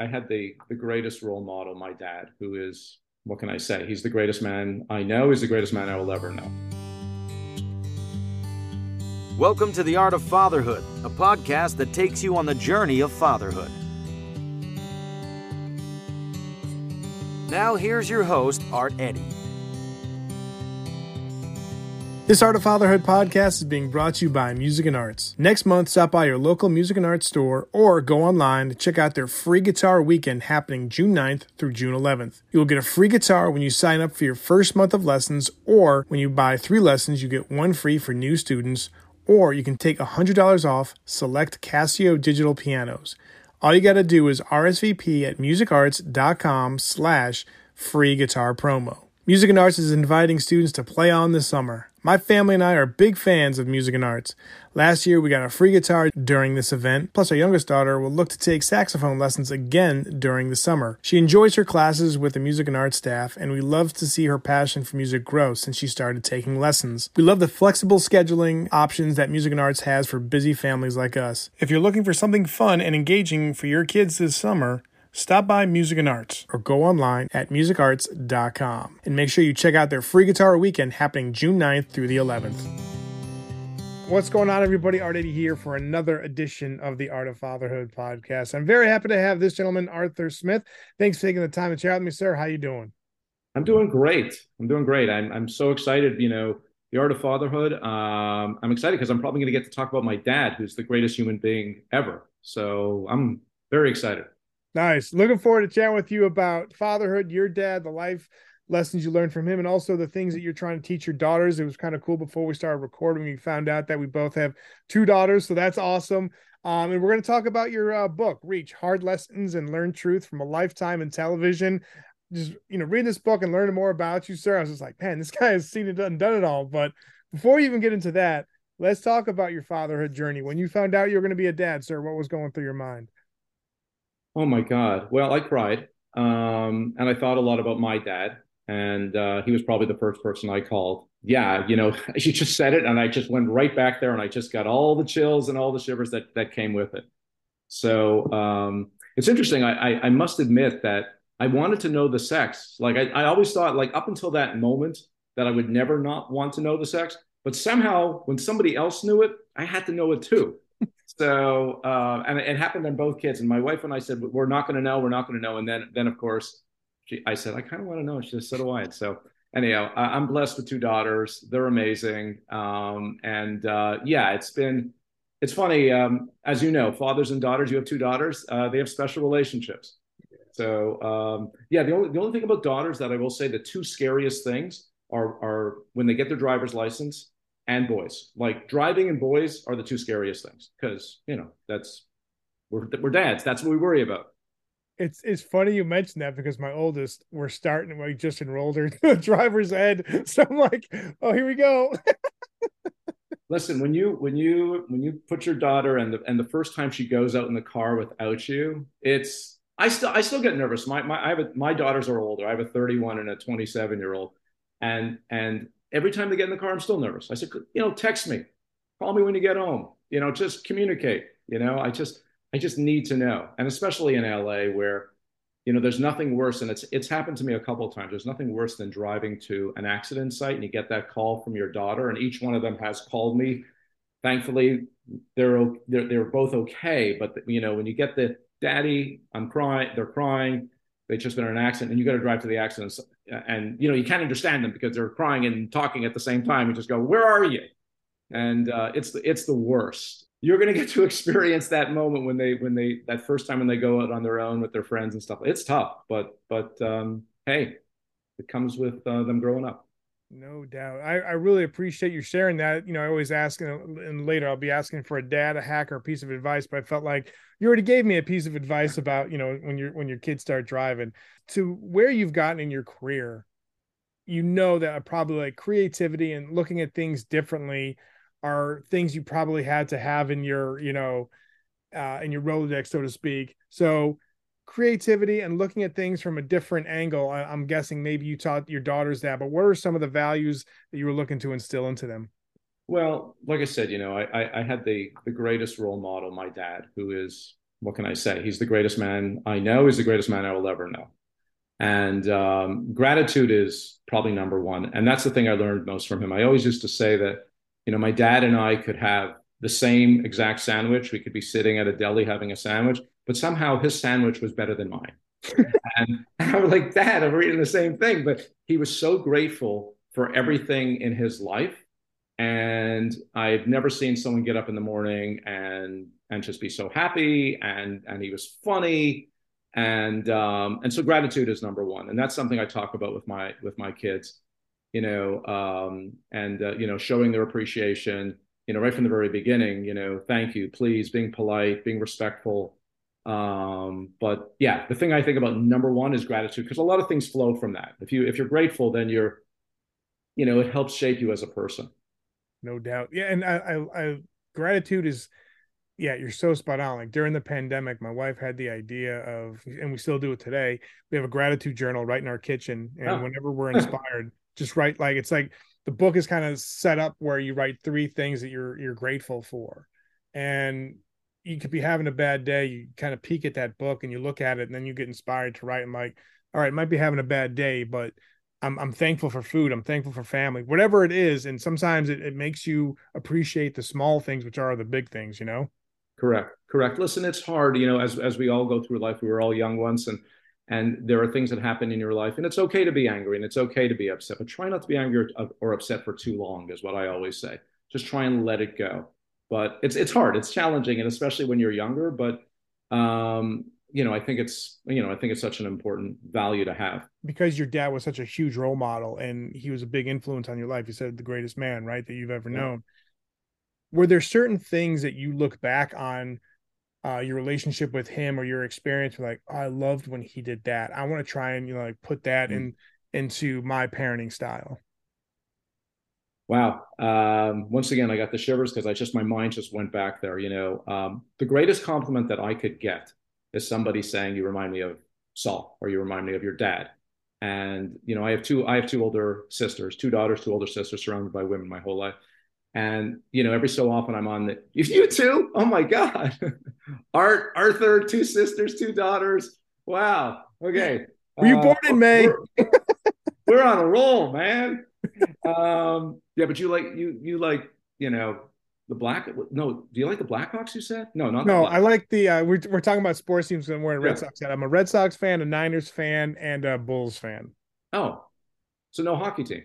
I, had the the greatest role model, my dad, who is what can I say? He's the greatest man I know. He's the greatest man I will ever know. Welcome to The Art of Fatherhood, a podcast that takes you on the journey of fatherhood. Now, here's your host, Art Eddy. This Art of Fatherhood podcast is being brought to you by Music and Arts. Next month, stop by your local Music and Arts store or go online to check out their free guitar weekend happening June 9th through June 11th. You will get a free guitar when you sign up for your first month of lessons, or when you buy three lessons, you get one free for new students, or you can take $100 off select Casio digital pianos. All you got to do is RSVP at musicarts.com slash free guitar promo. Music and Arts is inviting students to play on this summer. My family and I are big fans of music and arts. Last year, we got a free guitar during this event, plus, our youngest daughter will look to take saxophone lessons again during the summer. She enjoys her classes with the music and arts staff, and we love to see her passion for music grow since she started taking lessons. We love the flexible scheduling options that music and arts has for busy families like us. If you're looking for something fun and engaging for your kids this summer, Stop by Music and Arts or go online at musicarts.com and make sure you check out their free guitar weekend happening June 9th through the 11th. What's going on, everybody? Art Eddy here for another edition of the Art of Fatherhood podcast. I'm very happy to have this gentleman, Arthur Smith. Thanks for taking the time to chat with me, sir. How you doing? I'm doing great. I'm doing great. I'm, I'm so excited, you know, the art of fatherhood. Um, I'm excited because I'm probably going to get to talk about my dad, who's the greatest human being ever. So I'm very excited. Nice. Looking forward to chatting with you about fatherhood, your dad, the life lessons you learned from him, and also the things that you're trying to teach your daughters. It was kind of cool before we started recording. We found out that we both have two daughters, so that's awesome. Um, and we're going to talk about your uh, book, Reach: Hard Lessons and Learn Truth from a Lifetime in Television. Just you know, reading this book and learning more about you, sir. I was just like, man, this guy has seen it and done it all. But before we even get into that, let's talk about your fatherhood journey. When you found out you were going to be a dad, sir, what was going through your mind? Oh my God. Well, I cried. Um, and I thought a lot about my dad. And uh, he was probably the first person I called. Yeah, you know, you just said it, and I just went right back there, and I just got all the chills and all the shivers that that came with it. So um, it's interesting. I, I, I must admit that I wanted to know the sex. Like I, I always thought, like up until that moment, that I would never not want to know the sex. But somehow, when somebody else knew it, I had to know it too. So, uh, and it happened on both kids. And my wife and I said, "We're not going to know. We're not going to know." And then, then of course, she, I said, "I kind of want to know." She said, "So do I." And so, anyhow, I'm blessed with two daughters. They're amazing. Um, and uh, yeah, it's been, it's funny. Um, as you know, fathers and daughters. You have two daughters. Uh, they have special relationships. So um, yeah, the only the only thing about daughters that I will say the two scariest things are are when they get their driver's license and boys. Like driving and boys are the two scariest things because you know that's we're we're dads. That's what we worry about. It's it's funny you mentioned that because my oldest we're starting we just enrolled her to driver's ed, so I'm like, oh here we go. Listen, when you when you when you put your daughter and the and the first time she goes out in the car without you, it's I still I still get nervous. My my I have a, my daughters are older. I have a 31 and a 27 year old, and and every time they get in the car, I'm still nervous. I said, you know, text me, call me when you get home. You know, just communicate. You know, I just I just need to know, and especially in LA where you know there's nothing worse, and it's it's happened to me a couple of times. There's nothing worse than driving to an accident site and you get that call from your daughter, and each one of them has called me. Thankfully, they're they're they're both okay, but you know when you get the daddy, I'm crying, they're crying, they just been in an accident, and you got to drive to the accident and you know you can't understand them because they're crying and talking at the same time. You just go, "Where are you?" And uh, it's the it's the worst. You're going to get to experience that moment when they when they that first time when they go out on their own with their friends and stuff. It's tough, but but um, hey, it comes with uh, them growing up. No doubt. I, I really appreciate you sharing that. You know, I always ask, and later I'll be asking for a dad, a hack, or a piece of advice. But I felt like you already gave me a piece of advice about, you know, when you're when your kids start driving to where you've gotten in your career. You know that probably like creativity and looking at things differently are things you probably had to have in your, you know, uh, in your Rolodex, so to speak. So creativity and looking at things from a different angle. I, am guessing maybe you taught your daughters that, but what are some of the values that you were looking to instill into them? Well, like I said, you know, I, I, had the the greatest role model, my dad, who is what can I say? He's the greatest man I know. He's the greatest man I will ever know. And um, gratitude is probably number one. And that's the thing I learned most from him. I always used to say that, you know, my dad and I could have the same exact sandwich. We could be sitting at a deli having a sandwich, but somehow his sandwich was better than mine. and I was like, Dad, I'm reading the same thing. But he was so grateful for everything in his life. And I've never seen someone get up in the morning and and just be so happy. And and he was funny. And um, and so gratitude is number one. And that's something I talk about with my with my kids, you know, um, and uh, you know, showing their appreciation, you know, right from the very beginning, you know, thank you, please, being polite, being respectful um but yeah the thing i think about number one is gratitude because a lot of things flow from that. If you if you're grateful then you're you know it helps shape you as a person. No doubt. Yeah and I, I i, gratitude is yeah you're so spot on. Like during the pandemic my wife had the idea of and we still do it today we have a gratitude journal right in our kitchen and oh. whenever we're inspired just write like it's like the book is kind of set up where you write three things that you're you're grateful for. And you could be having a bad day you kind of peek at that book and you look at it and then you get inspired to write and like all right might be having a bad day but I'm, I'm thankful for food i'm thankful for family whatever it is and sometimes it, it makes you appreciate the small things which are the big things you know? Correct correct. Listen it's hard you know as, as we all go through life we were all young once and and there are things that happen in your life and it's okay to be angry and it's okay to be upset but try not to be angry or, or upset for too long is what i always say. Just try and let it go but it's it's hard. It's challenging and especially when you're younger but um you know i think it's you know i think it's such an important value to have. Because your dad was such a huge role model and he was a big influence on your life. You said the greatest man right that you've ever yeah. known. Were there certain things that you look back on uh, your relationship with him or your experience like oh, i loved when he did that. I want to try and you know like put that mm. in into my parenting style Wow. Um, once again, I got the shivers because I just, my mind just went back there. You know, um, the greatest compliment that I could get is somebody saying, you remind me of Saul or you remind me of your dad. And, you know, I have two, I have two older sisters, two daughters, two older sisters surrounded by women my whole life. And, you know, every so often I'm on the, you too? Oh my God. Art, Arthur, two sisters, two daughters. Wow. Okay. Were you uh, born in May? We're, we're on a roll, man um, yeah, but you like you you like you know the black. No, do you like the Blackhawks? You said no, not no. I like the. Uh, we're we're talking about sports teams and we're a Red yeah. Sox fan. I'm a Red Sox fan, a Niners fan, and a Bulls fan. Oh, so no hockey team.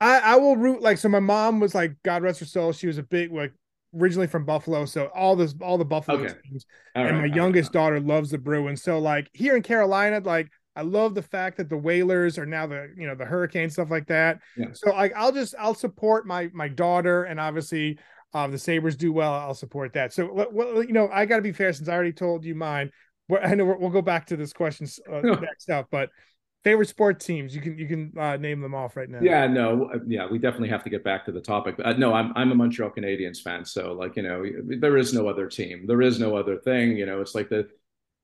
I I will root like so. My mom was like, God rest her soul. She was a big like originally from Buffalo, so all this all the Buffalo okay. teams. All and right, my youngest right. daughter loves the Bruins. So like here in Carolina, like I love the fact that the Whalers are now the you know the Hurricane stuff like that. Yeah. So like I'll just I'll support my my daughter and obviously um, the Sabres do well. I'll support that. So well, you know I got to be fair since I already told you mine. I know we'll go back to this question uh, next up, but favorite sports teams you can you can uh, name them off right now. Yeah, no, uh, yeah, we definitely have to get back to the topic. Uh, no, I'm I'm a Montreal Canadiens fan, so like you know there is no other team, there is no other thing. You know, it's like the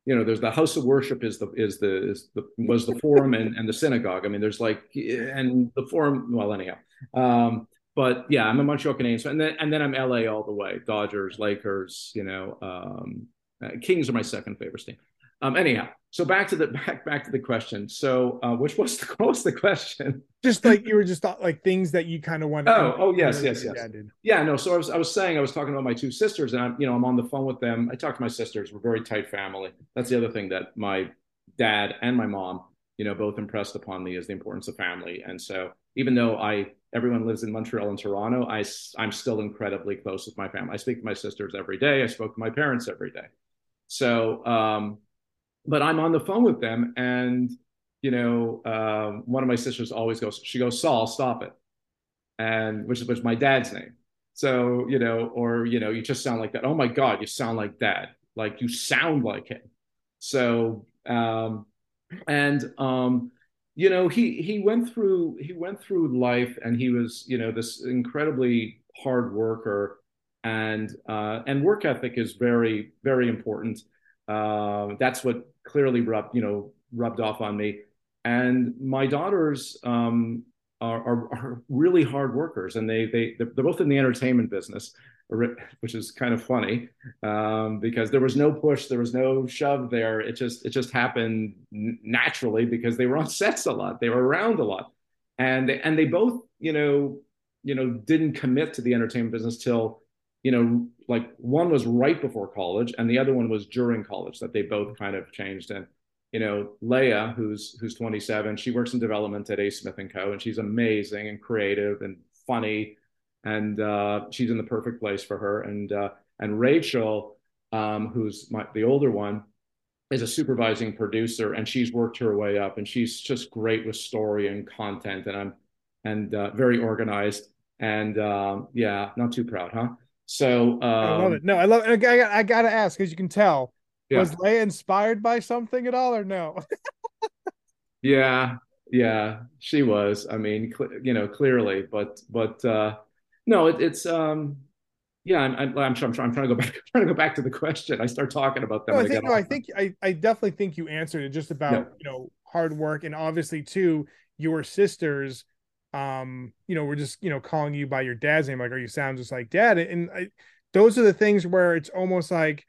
you know there's the house of worship is the is the is the was the forum and, and the synagogue. I mean there's like and the forum well anyhow. Um but yeah i'm a montreal canadian and then and then i'm la all the way. Dodgers lakers you know um uh, kings are my second favorite team um, anyhow, so back to the back back to the question. So, uh, which was the what was the question? Just like you were just thought, like things that you kind of want. Oh, oh yes, yes, yes. Yeah, no. So I was I was saying I was talking about my two sisters, and I'm you know I'm on the phone with them. I talk to my sisters. We're very tight family. That's the other thing that my dad and my mom, you know, both impressed upon me is the importance of family. And so even though I everyone lives in Montreal and Toronto, I I'm still incredibly close with my family. I speak to my sisters every day. I spoke to my parents every day. So um, but I'm on the phone with them, and you know, um, one of my sisters always goes, she goes, Saul, stop it, and which was my dad's name. So you know, or you know, you just sound like that. Oh my God, you sound like dad. Like you sound like him. So um, and um, you know, he he went through he went through life, and he was you know this incredibly hard worker, and uh, and work ethic is very very important. Uh, that's what clearly rubbed, you know, rubbed off on me. And my daughters um, are, are, are, really hard workers, and they they they're both in the entertainment business. which is kind of funny um, because there was no push, there was no shove there. It just it just happened naturally because they were on sets a lot, they were around a lot, and they, and they both you know you know didn't commit to the entertainment business till you know like one was right before college and the other one was during college that they both kind of changed. And you know Leia who's who's 27 she works in development at A Smith and Co. And she's amazing and creative and funny. And uh, she's in the perfect place for her. And uh, and Rachel, um, who's my, the older one, is a supervising producer, and she's worked her way up, and she's just great with story and content, and I'm and uh, very organized, and um, yeah, not too proud, huh? So um, I love it. No, I love. It. I got. I got to ask because you can tell. Yeah. Was Leia inspired by something at all, or no? yeah, yeah, she was. I mean, cl- you know, clearly, but but uh, no, it, it's um, yeah. I'm I'm, I'm, I'm, trying, I'm trying to go back trying to go back to the question. I start talking about them. No, I think, no, I think I, I definitely think you answered it just about you know hard work and obviously too your sisters. Um, you know, we're just you know calling you by your dad's name. Like, are you sound just like dad? And I, those are the things where it's almost like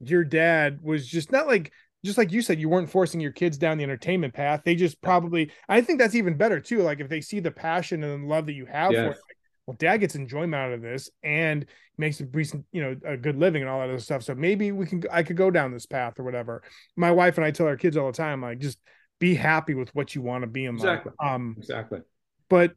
your dad was just not like just like you said, you weren't forcing your kids down the entertainment path. They just probably, I think that's even better too. Like if they see the passion and the love that you have yes. for it, well, dad gets enjoyment out of this and makes a recent, you know, a good living and all that other stuff. So maybe we can, I could go down this path or whatever. My wife and I tell our kids all the time, like, just be happy with what you want to be in exactly. life. Um, exactly. But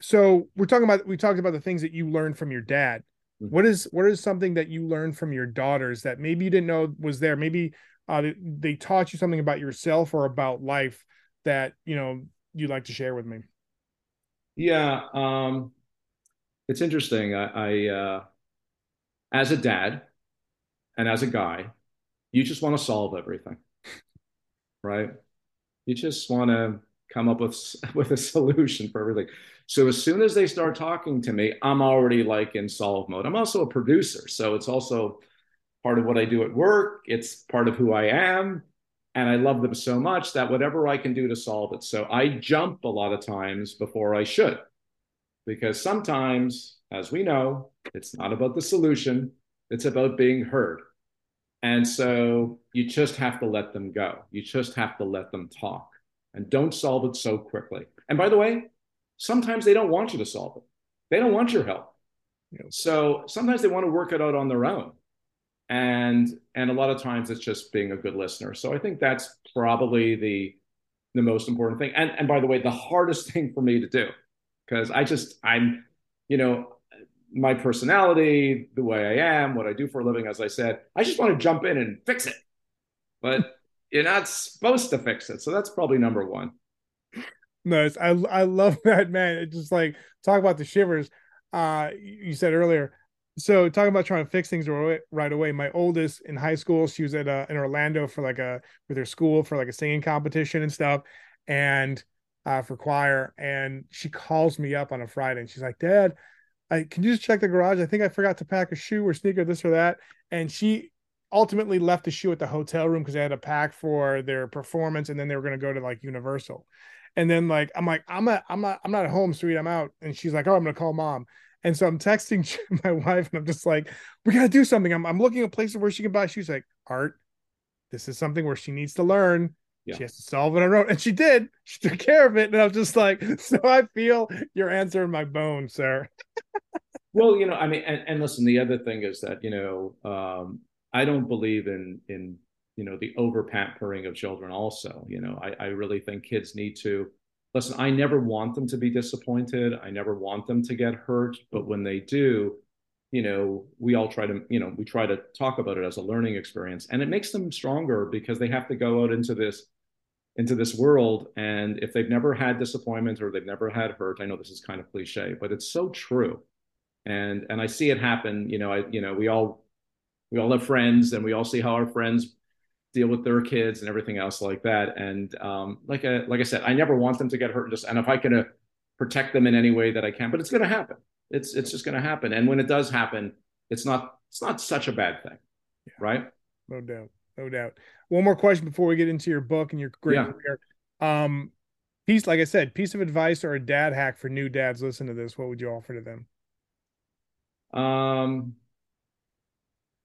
so we're talking about, we talked about the things that you learned from your dad. Mm-hmm. What is, what is something that you learned from your daughters that maybe you didn't know was there? Maybe uh, they, they taught you something about yourself or about life that, you know, you'd like to share with me. Yeah. Um, it's interesting. I, I uh, as a dad and as a guy, you just want to solve everything, right? You just want to come up with with a solution for everything. So as soon as they start talking to me, I'm already like in solve mode. I'm also a producer, so it's also part of what I do at work. It's part of who I am. And I love them so much that whatever I can do to solve it. So I jump a lot of times before I should because sometimes, as we know, it's not about the solution, it's about being heard. And so you just have to let them go. You just have to let them talk and don't solve it so quickly. And by the way, sometimes they don't want you to solve it, they don't want your help. So sometimes they want to work it out on their own. And and a lot of times it's just being a good listener. So I think that's probably the the most important thing. And and by the way, the hardest thing for me to do because I just I'm, you know, my personality, the way I am, what I do for a living, as I said, I just want to jump in and fix it. But you're not supposed to fix it. So that's probably number one. Nice. I I love that, man. It just like talk about the shivers. Uh you said earlier. So talking about trying to fix things right away. My oldest in high school, she was at uh, in Orlando for like a with her school for like a singing competition and stuff. And uh, for choir, and she calls me up on a Friday, and she's like, "Dad, I can you just check the garage? I think I forgot to pack a shoe or sneaker, this or that." And she ultimately left the shoe at the hotel room because they had to pack for their performance, and then they were going to go to like Universal. And then like I'm like I'm not I'm not I'm not at home, sweet. I'm out. And she's like, "Oh, I'm going to call mom." And so I'm texting my wife, and I'm just like, "We got to do something." I'm I'm looking at places where she can buy shoes. Like Art, this is something where she needs to learn yeah. She has to solve it on her own. And she did. She took care of it. And I was just like, so I feel your answer in my bones, sir. well, you know, I mean, and, and, listen, the other thing is that, you know, um, I don't believe in in you know the over pampering of children also. You know, I, I really think kids need to listen, I never want them to be disappointed. I never want them to get hurt. But when they do, you know, we all try to, you know, we try to talk about it as a learning experience and it makes them stronger because they have to go out into this into this world and if they've never had disappointment or they've never had hurt i know this is kind of cliche but it's so true and and i see it happen you know i you know we all we all have friends and we all see how our friends deal with their kids and everything else like that and um, like I, like i said i never want them to get hurt just and if i can uh, protect them in any way that i can but it's going to happen it's it's just going to happen and when it does happen it's not it's not such a bad thing yeah. right no doubt no doubt. One more question before we get into your book and your great yeah. career. Um, piece, like I said, piece of advice or a dad hack for new dads. Listen to this. What would you offer to them? Um,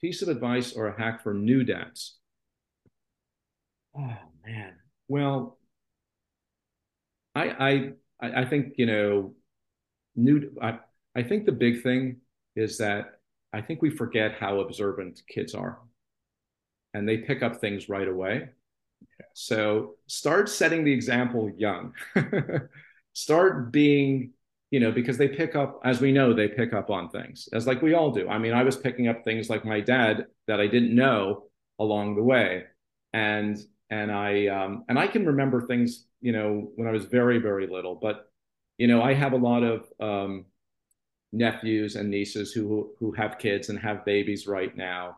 piece of advice or a hack for new dads? Oh man. Well, I I I think you know, new. I I think the big thing is that I think we forget how observant kids are, and they pick up things right away. So start setting the example young. start being you know, because they pick up, as we know, they pick up on things, as like we all do. I mean, I was picking up things like my dad that I didn't know along the way, and and I um, and I can remember things, you know, when I was very very little. But you know, I have a lot of um, nephews and nieces who who have kids and have babies right now,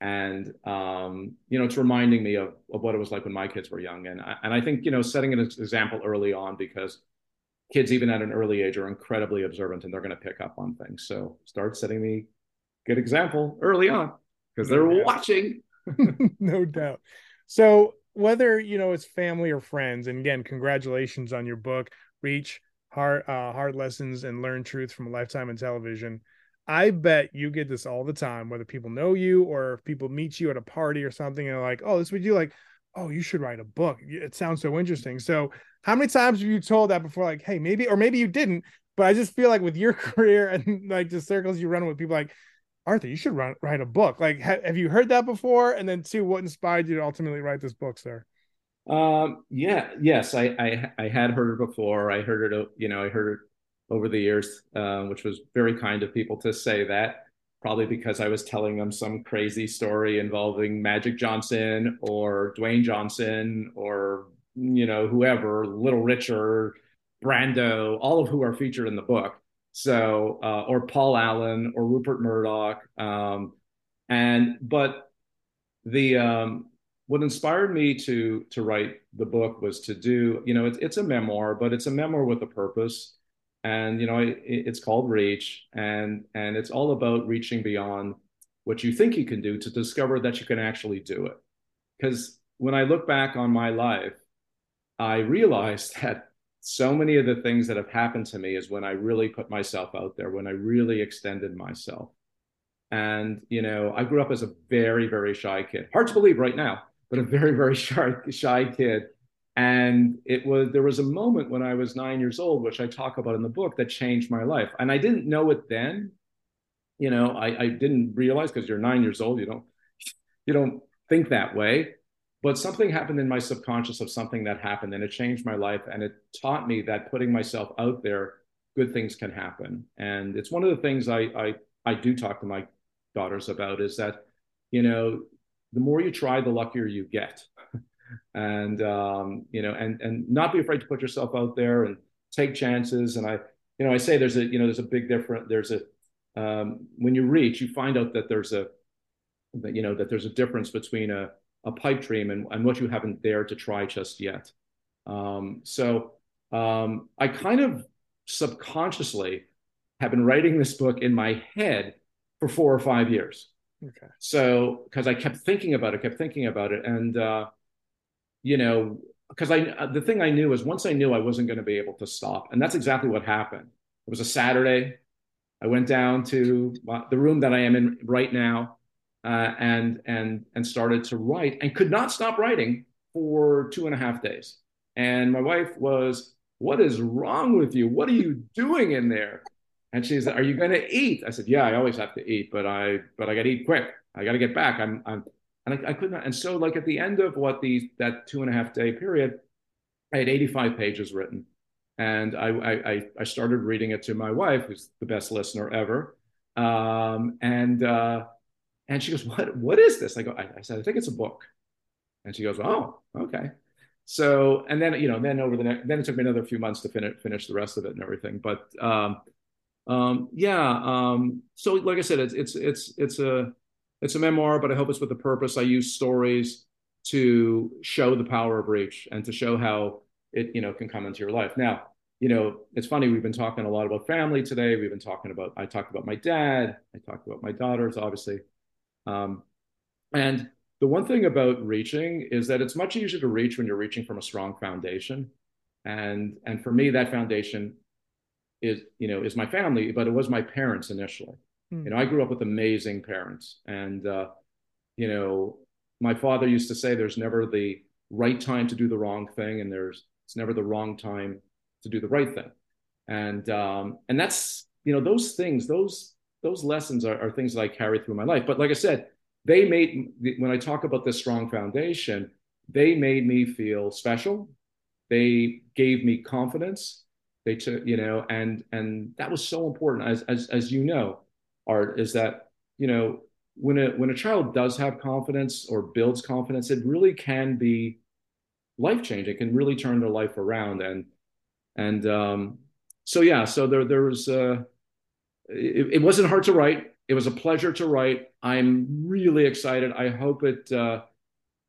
and um, you know, it's reminding me of of what it was like when my kids were young, and I, and I think you know, setting an example early on because kids even at an early age are incredibly observant and they're going to pick up on things. So start setting the good example early on because they're no watching. No doubt. So whether you know it's family or friends and again congratulations on your book reach hard uh, hard lessons and learn truth from a lifetime in television. I bet you get this all the time whether people know you or if people meet you at a party or something and they're like oh this would you like oh you should write a book. It sounds so interesting. So how many times have you told that before? Like, hey, maybe, or maybe you didn't, but I just feel like with your career and like the circles you run with people like, Arthur, you should run, write a book. Like, ha- have you heard that before? And then two, what inspired you to ultimately write this book, sir? Um, yeah, yes, I, I, I had heard it before. I heard it, you know, I heard it over the years, uh, which was very kind of people to say that. Probably because I was telling them some crazy story involving Magic Johnson or Dwayne Johnson or you know, whoever, Little Richard, Brando, all of who are featured in the book. So, uh, or Paul Allen or Rupert Murdoch. Um, and, but the, um, what inspired me to, to write the book was to do, you know, it's, it's a memoir, but it's a memoir with a purpose. And, you know, it, it's called Reach and, and it's all about reaching beyond what you think you can do to discover that you can actually do it. Because when I look back on my life, I realized that so many of the things that have happened to me is when I really put myself out there, when I really extended myself. And, you know, I grew up as a very, very shy kid. Hard to believe right now, but a very, very shy, shy kid. And it was, there was a moment when I was nine years old, which I talk about in the book, that changed my life. And I didn't know it then. You know, I, I didn't realize because you're nine years old, you don't, you don't think that way but something happened in my subconscious of something that happened and it changed my life and it taught me that putting myself out there good things can happen. And it's one of the things i i, I do talk to my daughters about is that you know the more you try the luckier you get. And um, you know and and not be afraid to put yourself out there and take chances. And i you know i say there's a you know there's a big difference there's a um, when you reach you find out that there's a that you know that there's a difference between a a pipe dream and, and what you haven't dared to try just yet. Um, so um, I kind of subconsciously have been writing this book in my head for four or five years. Okay. So because I kept thinking about it, kept thinking about it, and uh, you know, because I the thing I knew is once I knew I wasn't going to be able to stop, and that's exactly what happened. It was a Saturday. I went down to the room that I am in right now uh, and and and started to write and could not stop writing for two and a half days. And my wife was, "What is wrong with you? What are you doing in there?" And she said, "Are you going to eat?" I said, "Yeah, I always have to eat, but I but I got to eat quick. I got to get back. I'm I'm." And I, I could not. And so, like at the end of what the that two and a half day period, I had 85 pages written, and I I, I started reading it to my wife, who's the best listener ever. Um, and uh, and she goes, "What? What is this?" I go, I, I said, "I think it's a book." And she goes, "Oh, okay." So, and then you know, then over the next, then it took me another few months to finish finish the rest of it and everything. But um, um, yeah, um, so like I said, it's it's it's it's a it's a memoir, but I hope it's with a purpose. I use stories to show the power of reach and to show how it you know can come into your life. Now, you know, it's funny. We've been talking a lot about family today. We've been talking about. I talked about my dad. I talked about my daughters, obviously. Um, and the one thing about reaching is that it's much easier to reach when you're reaching from a strong foundation. And and for me, that foundation is you know is my family, but it was my parents initially. Hmm. You know, I grew up with amazing parents, and uh, you know, my father used to say, "There's never the right time to do the wrong thing, and there's it's never the wrong time to do the right thing." And um, and that's you know those things, those those lessons are, are things that I carry through my life. But like I said, they made when I talk about this strong foundation, they made me feel special. They gave me confidence. They took, you know, and and that was so important. As as as you know, Art is that you know when a when a child does have confidence or builds confidence, it really can be life changing. It can really turn their life around. And and um, so yeah, so there there was uh, it, it wasn't hard to write. It was a pleasure to write. I'm really excited. I hope it uh,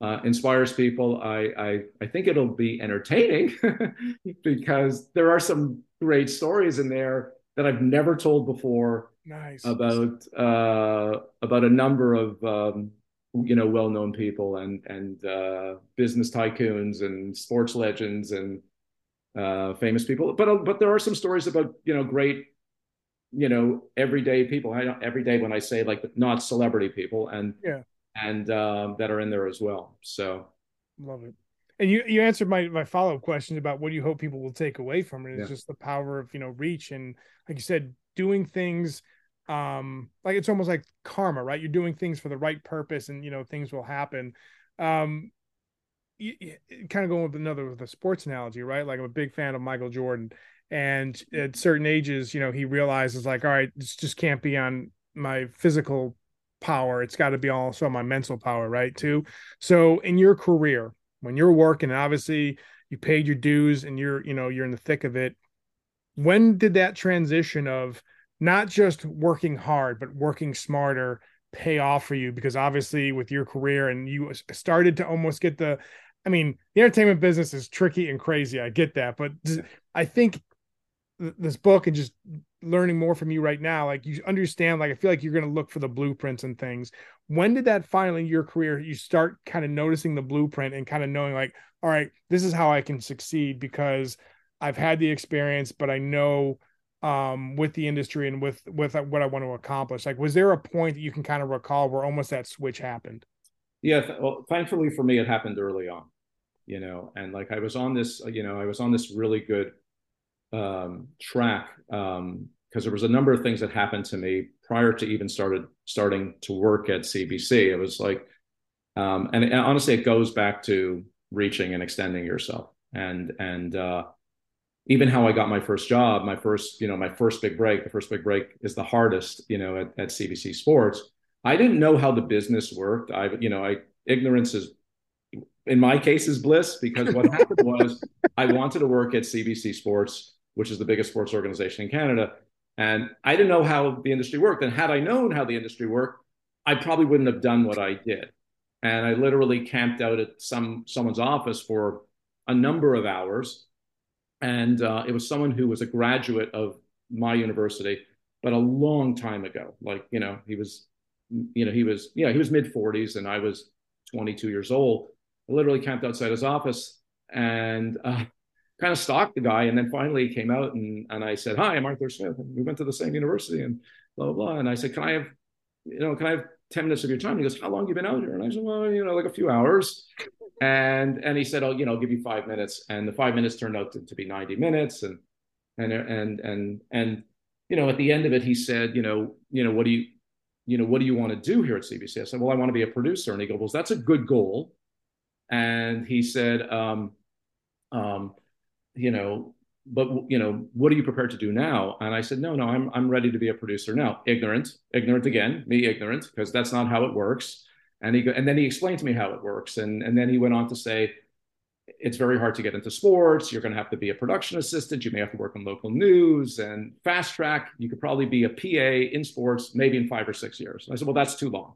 uh, inspires people. I, I, I think it'll be entertaining because there are some great stories in there that I've never told before. Nice. About uh, about a number of um, you know well known people and and uh, business tycoons and sports legends and uh, famous people. But but there are some stories about you know great you know everyday people. I don't, every day when I say like not celebrity people and yeah and um, that are in there as well. So love it. And you you answered my my follow up question about what do you hope people will take away from it is Yeah. just the power of you know reach and like you said doing things um like it's almost like karma right you're doing things for the right purpose and you know things will happen um you, kind of going with another with a sports analogy right like I'm a big fan of Michael Jordan and at certain ages you know he realizes like all right this just can't be on my physical power. It's got to be also on my mental power right too? So in your career when you're working obviously you paid your dues and you're you know you're in the thick of it when did that transition of not just working hard but working smarter pay off for you? Because obviously with your career and you started to almost get the i mean the entertainment business is tricky and crazy i get that but i think this book and just learning more from you right now like you understand like i feel like you're going to look for the blueprints and things when did that finally in your career you start kind of noticing the blueprint and kind of knowing like all right this is how i can succeed because i've had the experience but i know um with the industry and with with what i want to accomplish like was there a point that you can kind of recall where almost that switch happened yeah, th- well, thankfully for me, it happened early on. You know, and like I was on this, you know, I was on this really good um, track because um, there was a number of things that happened to me prior to even started starting to work at CBC. It was like, um, and, and, honestly, it goes back to reaching and extending yourself, and and uh, even how I got my first job, my first, you know, my first big break. The first big break is the hardest, you know, at, at CBC Sports. I didn't know how the business worked. I, you know, I ignorance is in my case is bliss because what happened was I wanted to work at CBC Sports which is the biggest sports organization in Canada. And I didn't know how the industry worked. And had I known how the industry worked, I probably wouldn't have done what I did. And I literally camped out at some someone's office for a number of hours. And uh, it was someone who was a graduate of my university, but a long time ago. Like, you know, he was, you know, he was, yeah, he was mid 40s and I was 22 years old. I literally camped outside his office and uh, kind of stalked the guy. And then finally he came out and, and I said, Hi, I'm Arthur Smith. And we went to the same university and blah, blah, blah. And I said, Can I have, you know, can I have 10 minutes of your time? And he goes, How long have you been out here? And I said, Well, you know, like a few hours. And and he said, Oh, you know, I'll give you five minutes. And the five minutes turned out to, to be 90 minutes. And and and and and you know, at the end of it, he said, you know, you know, what do you, you know, what do you want to do here at CBC? I said, well, I want to be a producer. And he goes, well, that's a good goal. And he said, um, um, you know, but you know, what are you prepared to do now? And I said, no, no, I'm I'm ready to be a producer now. Ignorant, ignorant again, me ignorant, because that's not how it works. And he and then he explained to me how it works, and and then he went on to say, it's very hard to get into sports. You're going to have to be a production assistant. You may have to work on local news and fast track. You could probably be a PA in sports, maybe in five or six years. And I said, well, that's too long.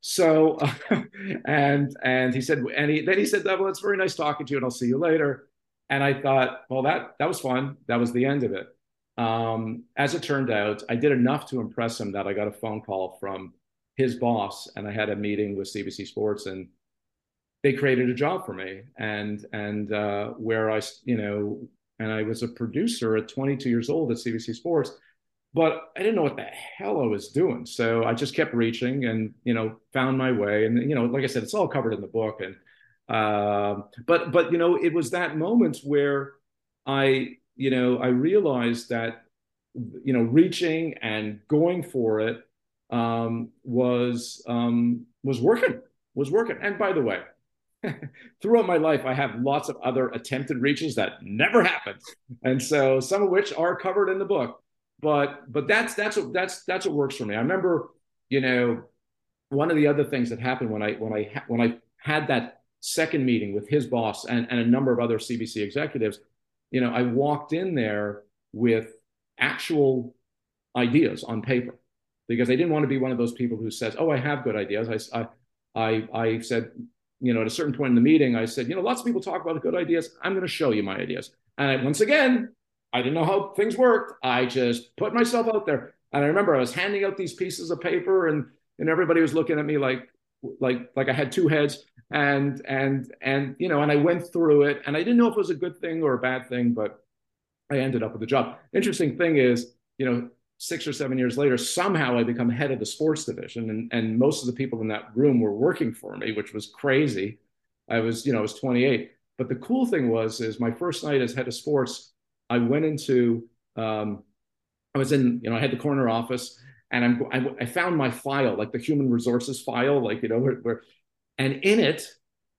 So, uh, and and he said, and he, then he said, well, it's very nice talking to you, and I'll see you later. And I thought, well, that that was fun. That was the end of it. Um, as it turned out, I did enough to impress him that I got a phone call from his boss, and I had a meeting with CBC Sports, and they created a job for me. And and uh, where I, you know, and I was a producer at 22 years old at CBC Sports. but I didn't know what the hell I was doing. So I just kept reaching and, you know, found my way. And, you know, like I said, it's all covered in the book. And, uh, but, but, you know, it was that moment where I, you know, I realized that, you know, reaching and going for it um, was, um, was working, was working. And by the way, throughout my life, I have lots of other attempted reaches that never happened. And so some of which are covered in the book but but that's that's what that's that's what works for me. I remember, you know, one of the other things that happened when I when I when I had that second meeting with his boss and, and a number of other CBC executives, you know, I walked in there with actual ideas on paper because I didn't want to be one of those people who says, "Oh, I have good ideas." I I I said, you know, at a certain point in the meeting, I said, you know, lots of people talk about good ideas. I'm going to show you my ideas. And I, once again, I didn't know how things worked. I just put myself out there. And I remember I was handing out these pieces of paper and and everybody was looking at me like like like I had two heads and and and you know and I went through it and I didn't know if it was a good thing or a bad thing but I ended up with the job. Interesting thing is, you know, 6 or 7 years later somehow I become head of the sports division and and most of the people in that room were working for me, which was crazy. I was, you know, I was 28. But the cool thing was is my first night as head of sports I went into, um, I was in, you know, I had the corner office and I'm, I, I, found my file, like the human resources file, like, you know, where, where, and in it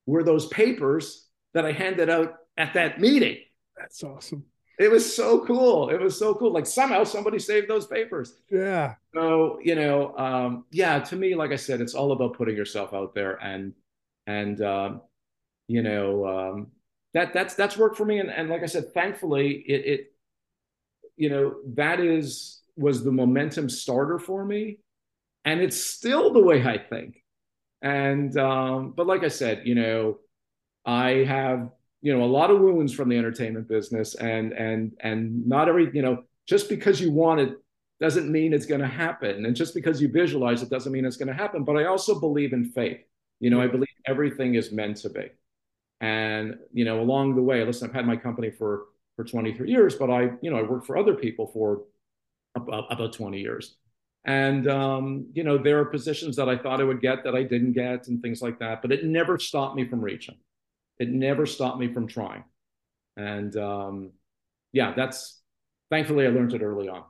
were those papers that I handed out at that meeting. That's awesome. It was so cool. It was so cool. Like somehow somebody saved those papers. Yeah. So, you know, um, yeah, to me, like I said, it's all about putting yourself out there and, and, um, you know, um, that that's that's worked for me. And, and like I said, thankfully, it, it you know that is was the momentum starter for me, and it's still the way I think. And um, but like I said, you know, I have you know a lot of wounds from the entertainment business, and and and not every you know just because you want it doesn't mean it's going to happen, and just because you visualize it doesn't mean it's going to happen. But I also believe in faith. You know, I believe everything is meant to be. And you know, along the way, listen, I've had my company for for 23 years, but I, you know, I worked for other people for about, about 20 years. And um, you know, there are positions that I thought I would get that I didn't get, and things like that. But it never stopped me from reaching. It never stopped me from trying. And um, yeah, that's thankfully I learned it early on.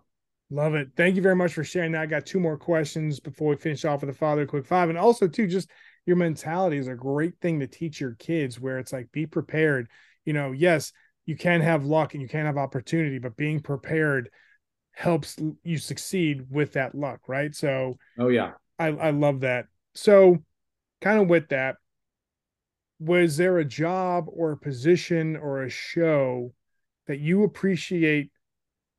Love it. Thank you very much for sharing that. I got two more questions before we finish off with the father quick five. And also, too, just your mentality is a great thing to teach your kids where it's like be prepared you know yes you can have luck and you can have opportunity but being prepared helps you succeed with that luck right? So oh yeah. I, I love that. So kind of with that was there a job or a position or a show that you appreciate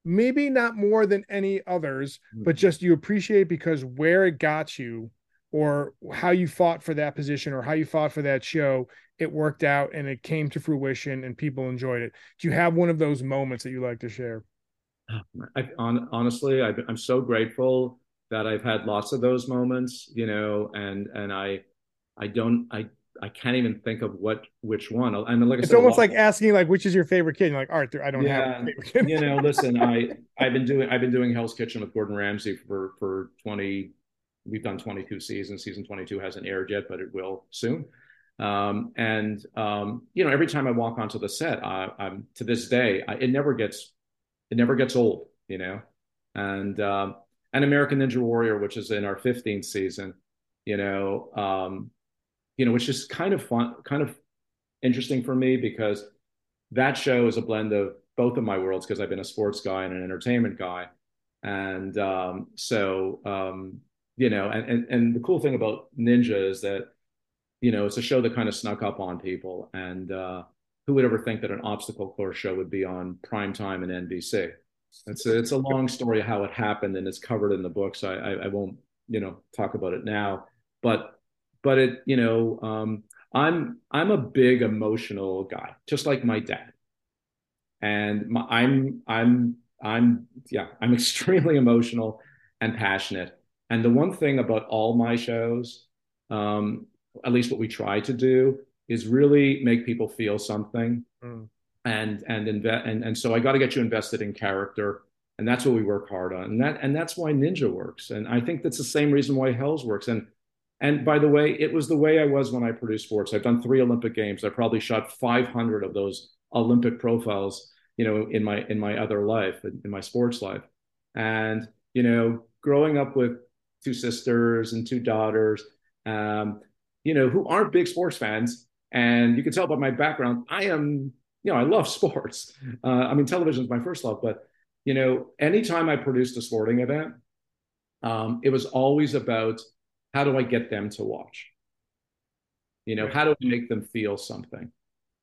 maybe not more than any others mm-hmm. but just you appreciate because where it got you or how you fought for that position or how you fought for that show it worked out and it came to fruition and people enjoyed it? Do you have one of those moments that you like to share I, on, honestly I, i'm so grateful that i've had lots of those moments you know and and i i don't i I can't even think of what which one. And like I it's said, almost like asking like which is your favorite kid. You're like Arthur, I don't yeah, have. you know, listen, I I've been doing I've been doing Hell's Kitchen with Gordon Ramsay for for 20 we've done 22 seasons. Season 22 hasn't aired yet, but it will soon. Um, and um, you know, every time I walk onto the set, I, am to this day, I, it never gets it never gets old. You know, and um, and American Ninja Warrior, which is in our 15th season, you know, um, you know, which is kind of fun, kind of interesting for me because that show is a blend of both of my worlds because I've been a sports guy and an entertainment guy, and um, so um, you know, and, and and the cool thing about Ninja is that, you know, it's a show that kind of snuck up on people. And uh, who would ever think that an obstacle course show would be on prime time in NBC? It's a, it's a long story of how it happened, and it's covered in the book, so I, I, I won't you know talk about it now. But but it you know um, I'm I'm a big emotional guy, just like my dad, and my, I'm I'm I'm yeah I'm extremely emotional and passionate and the one thing about all my shows, um, at least what we try to do, is really make people feel something. Mm. And and invest and, and so I got to get you invested in character. and that's what we work hard on and that and that's why ninja works and i think that's the same reason why hells works and and by the way it was the way i was when i produced sports i've done three olympic games i probably shot 500 of those olympic profiles you know in my in my other life in my sports life and you know growing up with two sisters and two daughters um, you know who aren't big sports fans and you can tell by my background i am you know i love sports uh, i mean television is my first love but you know, anytime I produced a sporting event, um, it was always about how do I get them to watch? You know, how do I make them feel something?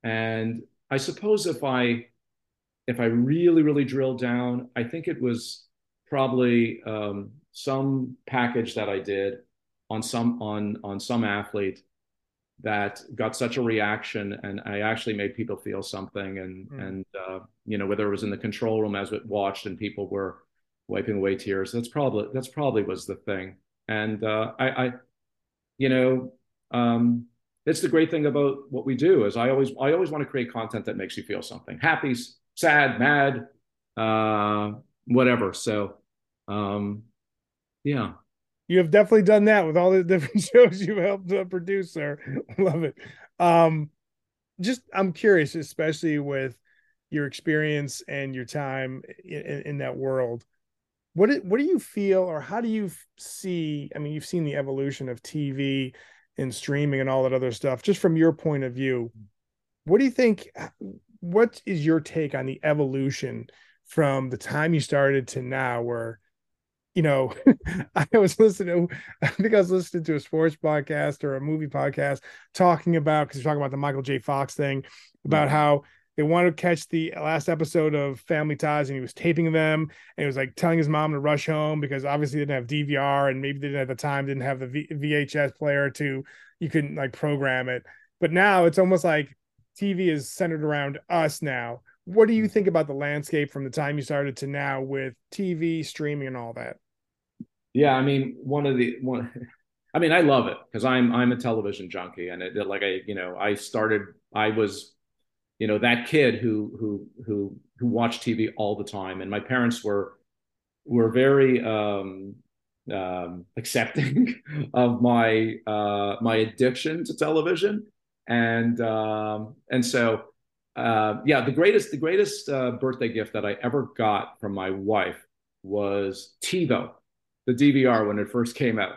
And I suppose if I if I really, really drill down, I think it was probably um, some package that I did on some on on some athlete that got such a reaction and I actually made people feel something. And mm. and uh, you know whether it was in the control room as it watched and people were wiping away tears that's probably that's probably was the thing. And uh, I, I you know um, it's the great thing about what we do is I always I always want to create content that makes you feel something. Happy sad mad uh, whatever. So um, yeah you have definitely done that with all the different shows you've helped uh, produce, sir. Love it. Um, just I'm curious, especially with your experience and your time in, in that world. What do, what do you feel, or how do you see? I mean, you've seen the evolution of TV and streaming and all that other stuff. Just from your point of view, what do you think? What is your take on the evolution from the time you started to now, where you know, I was listening to, I think I was listening to a sports podcast or a movie podcast talking about, because you're talking about the Michael J. Fox thing, about mm-hmm. how they wanted to catch the last episode of Family Ties and he was taping them and he was like telling his mom to rush home because obviously they didn't have DVR and maybe they didn't at the time didn't have the v- VHS player to, you couldn't like program it. But now it's almost like TV is centered around us now. What do you think about the landscape from the time you started to now with TV, streaming, and all that? Yeah, I mean, one of the one. I mean, I love it because I'm I'm a television junkie, and it, like I, you know, I started. I was, you know, that kid who who who who watched TV all the time, and my parents were were very um, um, accepting of my uh, my addiction to television, and um, and so uh, yeah, the greatest the greatest uh, birthday gift that I ever got from my wife was TiVo the DVR when it first came out.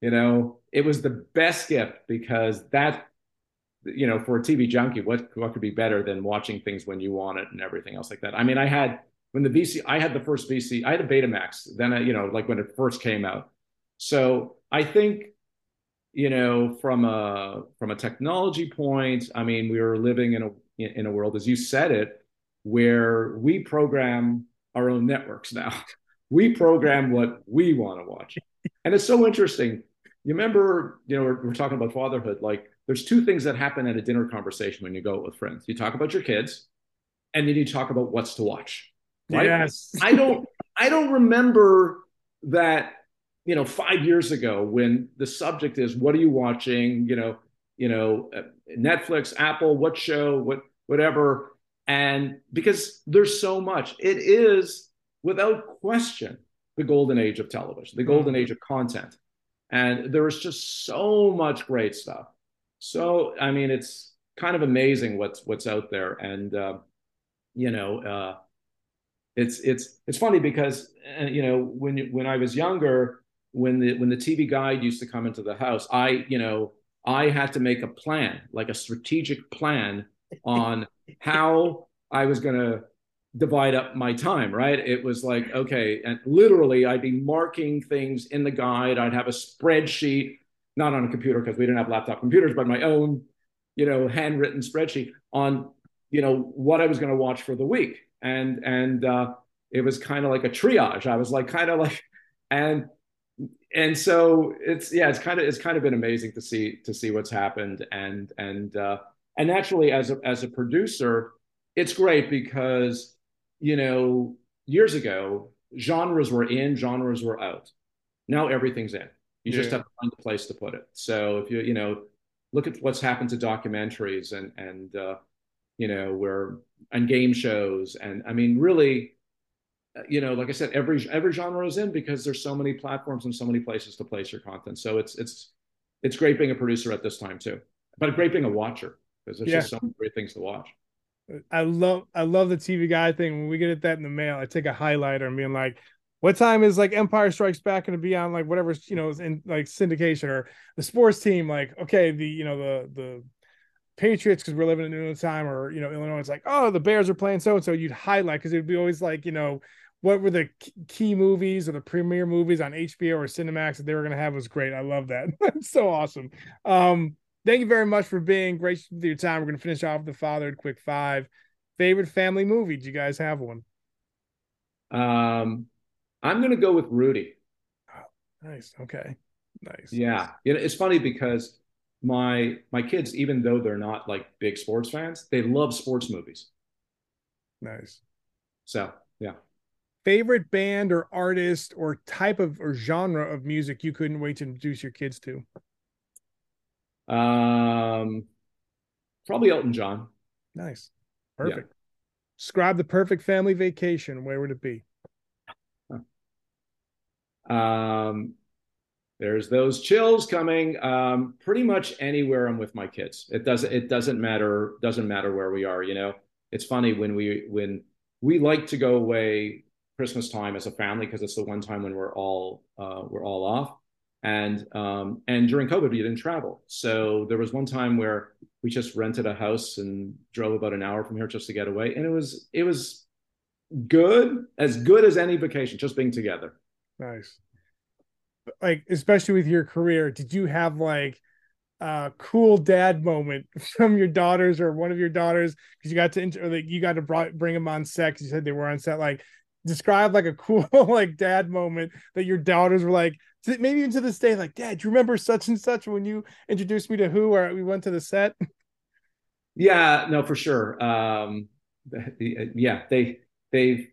You know, it was the best gift because that, you know, for a TV junkie, what what could be better than watching things when you want it and everything else like that? I mean, I had when the VC, I had the first VC, I had a Betamax, then I, you know, like when it first came out. So I think, you know, from a from a technology point, I mean, we were living in a in a world, as you said it, where we program our own networks now. we program what we want to watch. And it's so interesting. You remember, you know, we're, we're, talking about fatherhood. Like, there's two things that happen at a dinner conversation when you go with friends. You talk about your kids, and then you talk about what's to watch. Right? Yes. I don't. I don't remember that. You know, five years ago, when the subject is what are you watching? You know, you know, uh, Netflix, Apple, what show, what whatever. And because there's so much, it is without question, the golden age of television, the golden mm-hmm. age of content. And there is just so much great stuff. So, I mean, it's kind of amazing what's what's out there. And uh, you know, uh, it's it's it's funny because uh, you know when when I was younger, when the when the TV guide used to come into the house, I you know I had to make a plan, like a strategic plan on how I was going to divide up my time, right? It was like, okay, and literally I'd be marking things in the guide. I'd have a spreadsheet, not on a computer because we didn't have laptop computers, but my own, you know, handwritten spreadsheet on, you know, what I was going to watch for the week. And, and, uh, it was kind of like a triage. I was like, kind of like, and, and so it's, yeah, it's kind of, it's kind of been amazing to see, to see what's happened. And, and, uh, and naturally as a, as a producer, it's great because you know, years ago, genres were in, genres were out. Now everything's in. You yeah. just have to find a place to put it. So if you, you know, look at what's happened to documentaries and and uh, you know where and game shows and I mean really, you know, like I said, every every genre is in because there's so many platforms and so many places to place your content. So it's it's it's great being a producer at this time too, but great being a watcher because there's yeah. just so many great things to watch. I love I love the TV guy thing. When we get that in the mail, I take a highlighter and being like, what time is like Empire Strikes Back going to be on like whatever you know in like syndication or the sports team? Like okay, the you know the the Patriots because we're living in New time or you know Illinois. It's like oh the Bears are playing so and so. You'd highlight because it would be always like you know what were the key movies or the premiere movies on HBO or Cinemax that they were going to have was great. I love that. That's so awesome. Um, thank you very much for being gracious with your time. We're going to finish off the Fatherhood quick five. Favorite family movie? Do you guys have one? Um, I'm going to go with Rudy. Oh, nice. Okay. Nice. Yeah. You know, it's funny because my my kids, even though they're not like big sports fans, they love sports movies. Nice. So yeah. Favorite band or artist or type of or genre of music you couldn't wait to introduce your kids to? Um, probably Elton John. Nice, perfect. Yeah. Describe the perfect family vacation. Where would it be? Um, there's those chills coming. Um, pretty much anywhere I'm with my kids. It doesn't. It doesn't matter. Doesn't matter where we are. You know, it's funny when we when we like to go away Christmas time as a family because it's the one time when we're all uh, we're all off and um, and during COVID we didn't travel. So there was one time where we just rented a house and drove about an hour from here just to get away, and it was it was good, as good as any vacation, just being together. Nice. Like especially with your career, did you have like a cool dad moment from your daughters or one of your daughters because you got to inter- like you got to bring them on set you said they were on set like describe like a cool like dad moment that your daughters were like maybe even to this day like dad do you remember such and such when you introduced me to who or we went to the set? Yeah no for sure. Um yeah they they've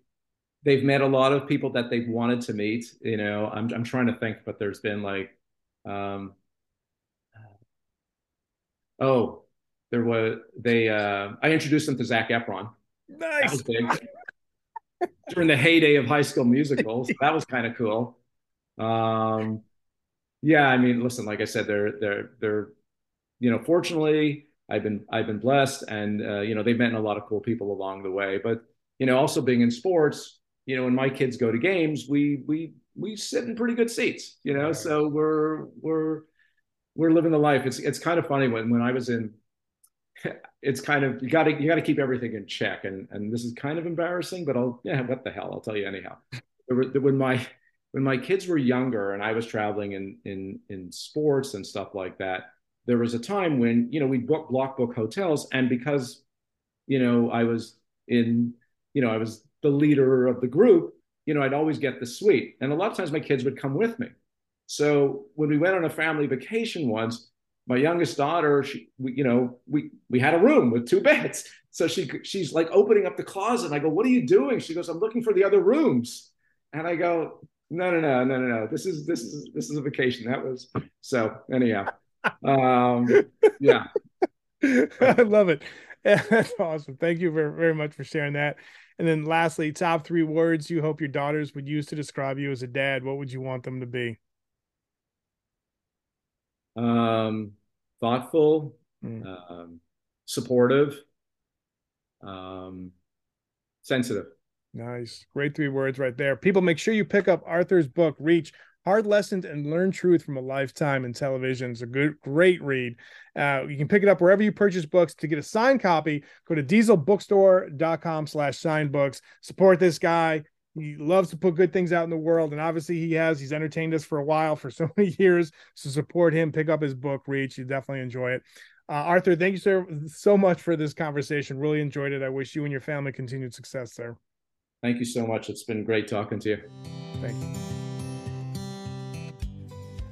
they've met a lot of people that they've wanted to meet you know? I'm, I'm trying to think but there's been like um oh there was they uh i introduced them to zac efron. Nice during the heyday of high school musicals. that was kind of cool. Um, yeah, I mean, listen, like I said, they're they're they're, you know, fortunately, I've been I've been blessed, and uh, you know, they've met a lot of cool people along the way. But you know, also being in sports, you know, when my kids go to games, we we we sit in pretty good seats, you know, so we're we're we're living the life. It's it's kind of funny when when I was in it's kind of you got to you got to keep everything in check, and and this is kind of embarrassing, but I'll yeah, what the hell? I'll tell you anyhow. when my when my kids were younger and I was traveling in in in sports and stuff like that, there was a time when you know we book block book hotels, and because you know I was in you know I was the leader of the group, you know I'd always get the suite, and a lot of times my kids would come with me. So when we went on a family vacation once, my youngest daughter, she, we, you know, we we had a room with two beds. So she she's like opening up the closet. And I go, "What are you doing?" She goes, "I'm looking for the other rooms." And I go, "No, no, no, no, no, no. This is this is this is a vacation." That was so. Anyhow, um, yeah. I love it. That's awesome. Thank you very, very much for sharing that. And then lastly, top three words you hope your daughters would use to describe you as a dad. What would you want them to be? Um, thoughtful, mm. um, supportive, um, sensitive. Nice. Great three words right there. People, make sure you pick up Arthur's book, Reach Hard Lessons and Learn Truth from a Lifetime in Television. It's a good, great read. Uh, you can pick it up wherever you purchase books. To get a signed copy, go to dieselbookstore.com slash sign books. Support this guy he loves to put good things out in the world and obviously he has he's entertained us for a while for so many years so support him pick up his book reach you definitely enjoy it. Uh, arthur thank you sir so much for this conversation really enjoyed it i wish you and your family continued success sir. Thank you so much it's been great talking to you. Thank you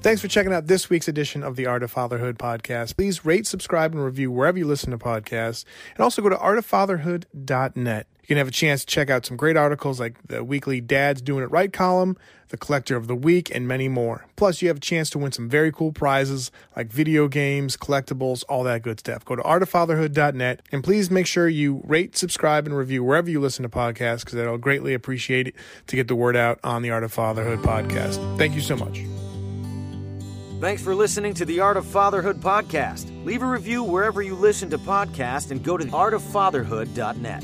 Thanks for checking out this week's edition of the Art of Fatherhood podcast. Please rate, subscribe, and review wherever you listen to podcasts. And also go to artoffatherhood.net. You can have a chance to check out some great articles like the weekly Dad's Doing It Right column, the Collector of the Week, and many more. Plus, you have a chance to win some very cool prizes like video games, collectibles, all that good stuff. Go to artoffatherhood.net and please make sure you rate, subscribe, and review wherever you listen to podcasts because I'll greatly appreciate it to get the word out on the Art of Fatherhood podcast. Thank you so much. Thanks for listening to the Art of Fatherhood podcast. Leave a review wherever you listen to podcasts and go to artoffatherhood.net.